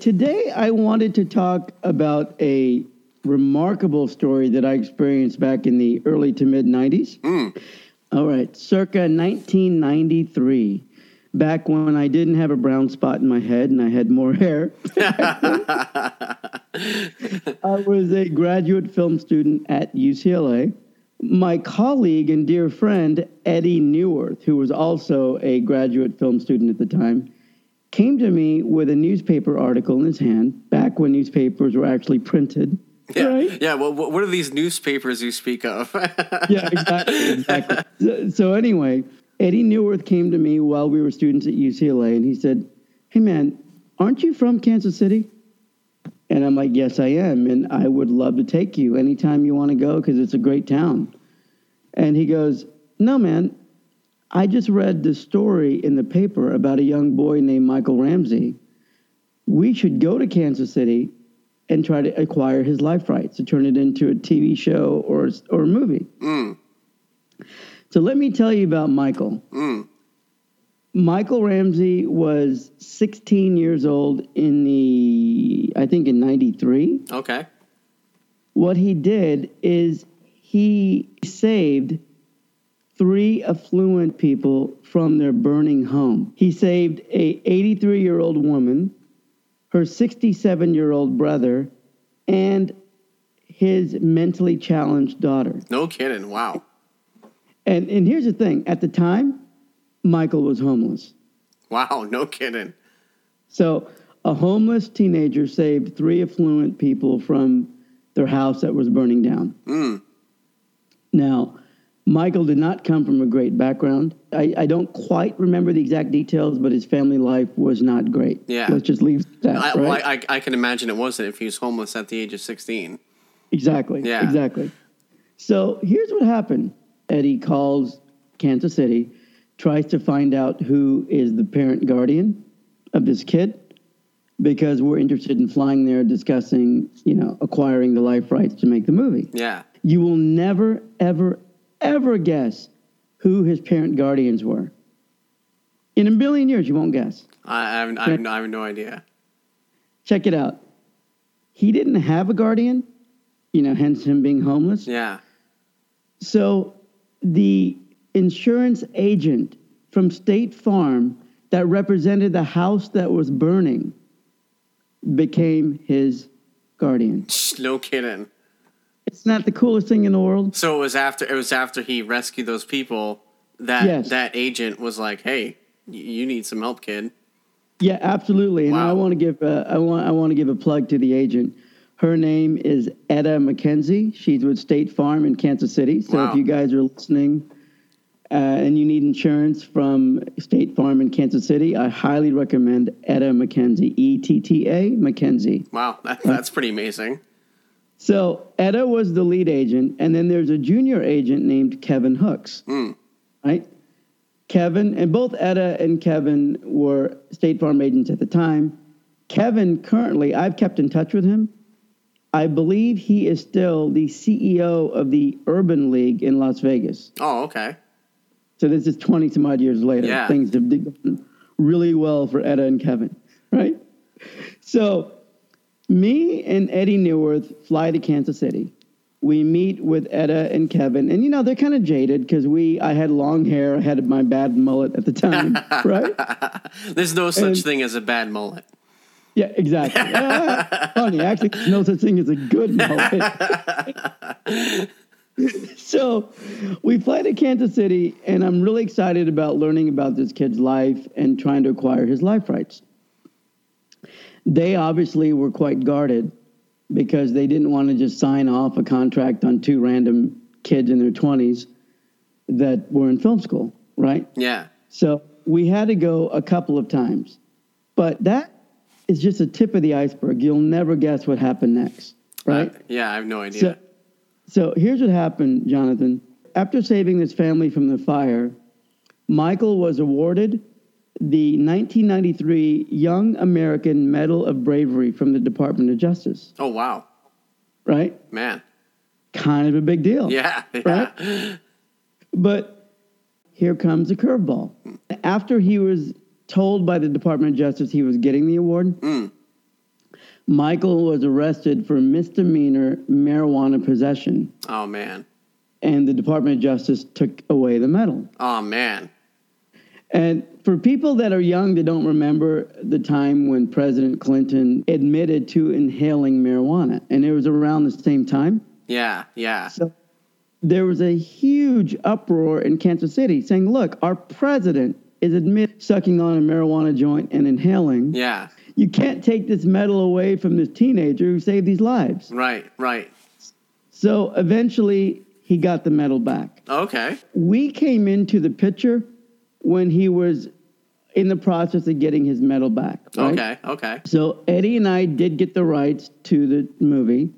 Today, I wanted to talk about a remarkable story that I experienced back in the early to mid 90s. Mm. All right, circa 1993, back when I didn't have a brown spot in my head and I had more hair. I was a graduate film student at UCLA. My colleague and dear friend, Eddie Neuwirth, who was also a graduate film student at the time, came to me with a newspaper article in his hand, back when newspapers were actually printed. Yeah, Right? yeah. Well, what are these newspapers you speak of? yeah, exactly, exactly. So, so anyway, Eddie Neuwirth came to me while we were students at UCLA, and he said, "Hey, man, aren't you from Kansas City?" And I'm like, "Yes, I am, and I would love to take you anytime you want to go because it's a great town." And he goes, "No, man, I just read the story in the paper about a young boy named Michael Ramsey. We should go to Kansas City." And try to acquire his life rights to turn it into a TV show or or a movie. Mm, So let me tell you about Michael. mm. Michael Ramsey was 16 years old in the, I think in 93. Okay. What he did is he saved three affluent people from their burning home. He saved a 83 year old woman, her 67 year old brother, and his mentally challenged daughter. No kidding. Wow. And, and here's the thing at the time, Michael was homeless. Wow. No kidding. So a homeless teenager saved three affluent people from their house that was burning down. Mm. Now, Michael did not come from a great background. I, I don't quite remember the exact details, but his family life was not great. Yeah. Let's just leave that. I, right? well, I, I can imagine it wasn't if he was homeless at the age of sixteen. Exactly. Yeah. Exactly. So here's what happened. Eddie calls Kansas City, tries to find out who is the parent guardian of this kid, because we're interested in flying there, discussing, you know, acquiring the life rights to make the movie. Yeah. You will never, ever, ever guess who his parent guardians were. In a million years, you won't guess. I, I, have, I, have, no- I have no idea. Check it out. He didn't have a guardian, you know, hence him being homeless. Yeah. So the insurance agent from State Farm that represented the house that was burning became his guardian. No kidding. It's not the coolest thing in the world. So it was after it was after he rescued those people that Yes. that agent was like, "Hey, you need some help, kid." Yeah, absolutely. And I want to give a, I want I want to give a plug to the agent. Her name is Etta McKenzie. She's with State Farm in Kansas City. So Wow. if you guys are listening uh, and you need insurance from State Farm in Kansas City, I highly recommend Etta McKenzie. E T T A McKenzie. Wow, that, that's pretty amazing. So Etta was the lead agent, and then there's a junior agent named Kevin Hooks, Mm. right? Kevin, and both Etta and Kevin were State Farm agents at the time. Kevin currently, I've kept in touch with him. I believe he is still the CEO of the Urban League in Las Vegas. Oh, okay. So this is 20 some odd years later. Yeah. Things have done really well for Etta and Kevin, right? So me and Eddie Neuwirth fly to Kansas City. We meet with Etta and Kevin, and you know they're kind of jaded because we I had long hair, I had my bad mullet at the time, right? There's no such And- thing as a bad mullet. Yeah, exactly. Ah, funny, actually, there's no such thing as a good mullet. so we fly to Kansas City, and I'm really excited about learning about this kid's life and trying to acquire his life rights. They obviously were quite guarded because they didn't want to just sign off a contract on two random kids in their 20s that were in film school, right? Yeah. So we had to go a couple of times. But that is just a tip of the iceberg. You'll never guess what happened next, right? Uh, yeah, I have no idea. So, so here's what happened, Jonathan. After saving this family from the fire, Michael was awarded the 1993 Young American Medal of Bravery from the Department of Justice, oh wow, right? man. Kind of a big deal. Yeah. yeah. Right? But here comes a curveball. After he was told by the Department of Justice he was getting the award, Mm. Michael was arrested for misdemeanor marijuana possession, Oh man. and the Department of Justice took away the medal. Oh man. And for people that are young that don't remember the time when President Clinton admitted to inhaling marijuana, and it was around the same time. Yeah. Yeah. So there was a huge uproar in Kansas City saying, look, our president is admit sucking on a marijuana joint and inhaling. Yeah. You can't take this medal away from this teenager who saved these lives. Right. Right. So eventually he got the medal back. Okay. We came into the picture when he was in the process of getting his medal back. right? Okay. Okay. So Eddie and I did get the rights to the movie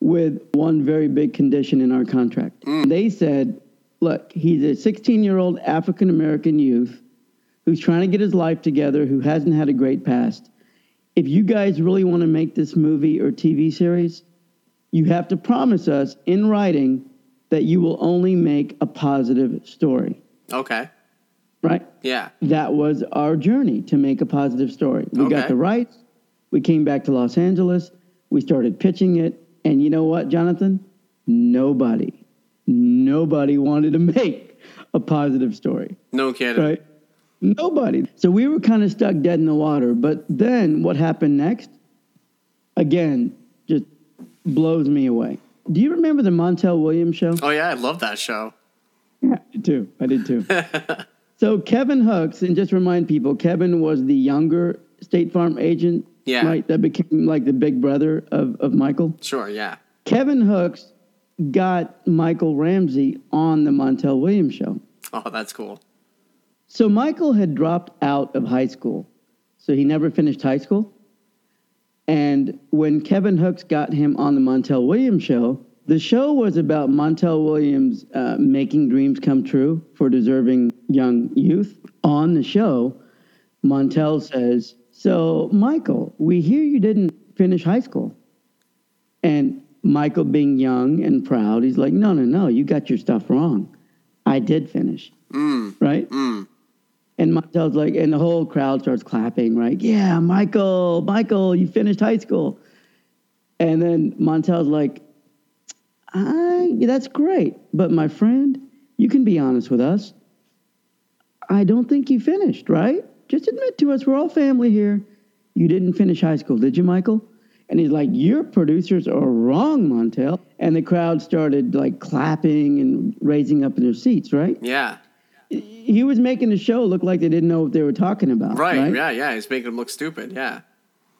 with one very big condition in our contract. Mm. They said, look, he's a 16 year old African American youth who's trying to get his life together, who hasn't had a great past. If you guys really want to make this movie or TV series, you have to promise us in writing that you will only make a positive story, Okay. Right? Yeah. that was our journey to make a positive story. We Okay. got the rights. We came back to Los Angeles. We started pitching it. And you know what, Jonathan? Nobody, nobody wanted to make a positive story, No kidding. right? Nobody. So we were kind of stuck dead in the water. But then what happened next, again, just blows me away. Do you remember the Montel Williams show? Oh yeah, I love that show. Yeah, I did too. I did too. so Kevin Hooks, and just remind people, Kevin was the younger State Farm agent, Yeah. right? That became like the big brother of, of Michael. Sure. Yeah. Kevin Hooks got Michael Ramsey on the Montel Williams show. Oh, that's cool. So Michael had dropped out of high school. So he never finished high school. And when Kevin Hooks got him on the Montel Williams show, the show was about Montel Williams uh, making dreams come true for deserving young youth. On the show, Montel says, So, Michael, we hear you didn't finish high school. And Michael, being young and proud, he's like, No, no, no, you got your stuff wrong. I did finish, Mm. right? Mm. And Montel's like, and the whole crowd starts clapping, right? Yeah, Michael, Michael, you finished high school. And then Montel's like, I, that's great. But my friend, you can be honest with us. I don't think you finished, right? Just admit to us, we're all family here. You didn't finish high school, did you, Michael? And he's like, Your producers are wrong, Montel. And the crowd started like clapping and raising up in their seats, right? Yeah. he was making the show look like they didn't know what they were talking about. Right. Right. Yeah. Yeah. He's making them look stupid. Yeah.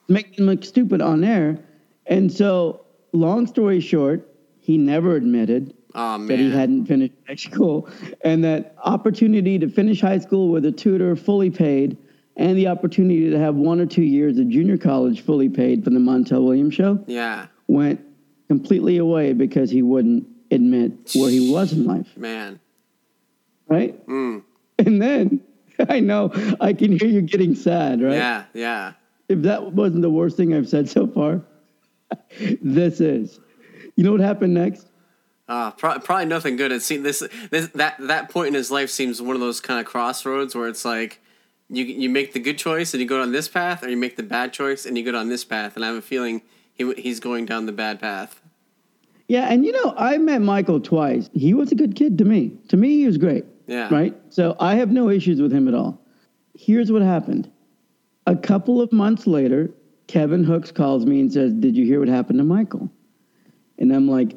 Making them look stupid on air. And so, long story short, he never admitted Oh that he hadn't finished high school. And that opportunity to finish high school with a tutor fully paid and the opportunity to have one or two years of junior college fully paid from the Montel Williams show Yeah. went completely away because he wouldn't admit where he was in life. Man. Right. Mm. And then I know I can hear you getting sad, right? Yeah. Yeah. If that wasn't the worst thing I've said so far, this is. You know what happened next? Uh, pro- probably nothing good. It seems this this that that point in his life seems one of those kind of crossroads where it's like you you make the good choice and you go down this path, or you make the bad choice and you go down this path. And I have a feeling he he's going down the bad path. Yeah, and you know, I met Michael twice. He was a good kid to me. To me, he was great. Yeah. Right? So I have no issues with him at all. Here's what happened. A couple of months later, Kevin Hooks calls me and says, Did you hear what happened to Michael? And I'm like,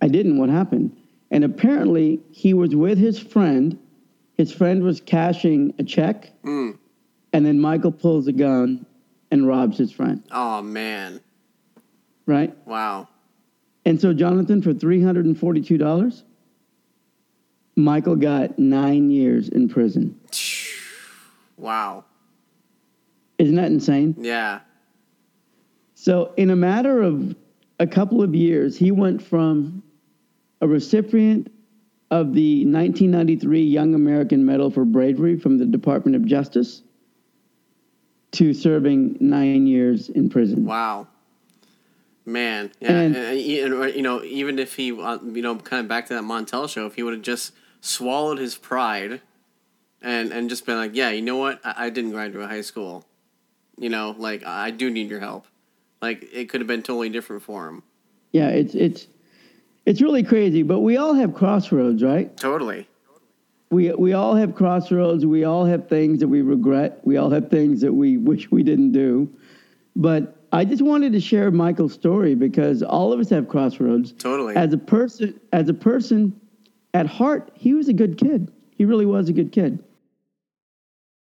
I didn't. What happened? And apparently, he was with his friend. His friend was cashing a check, Mm. and then Michael pulls a gun and robs his friend. Oh man. Right? Wow. And so, Jonathan, for $342, Michael got nine years in prison. Wow. Isn't that insane? Yeah. So, in a matter of a couple of years, he went from a recipient of the 1993 Young American Medal for Bravery from the Department of Justice to serving nine years in prison. Wow. Man, yeah, And- and, you know, even if he, uh, you know, kind of back to that Montel show, if he would have just swallowed his pride, and and just been like, yeah, you know what, I, I didn't graduate high school, you know, like I do need your help. Like it could have been totally different for him. Yeah, it's it's it's really crazy. But we all have crossroads, right? Totally. We we all have crossroads. We all have things that we regret. We all have things that we wish we didn't do. But I just wanted to share Michael's story because all of us have crossroads. Totally. As a person, as a person, at heart, he was a good kid. He really was a good kid.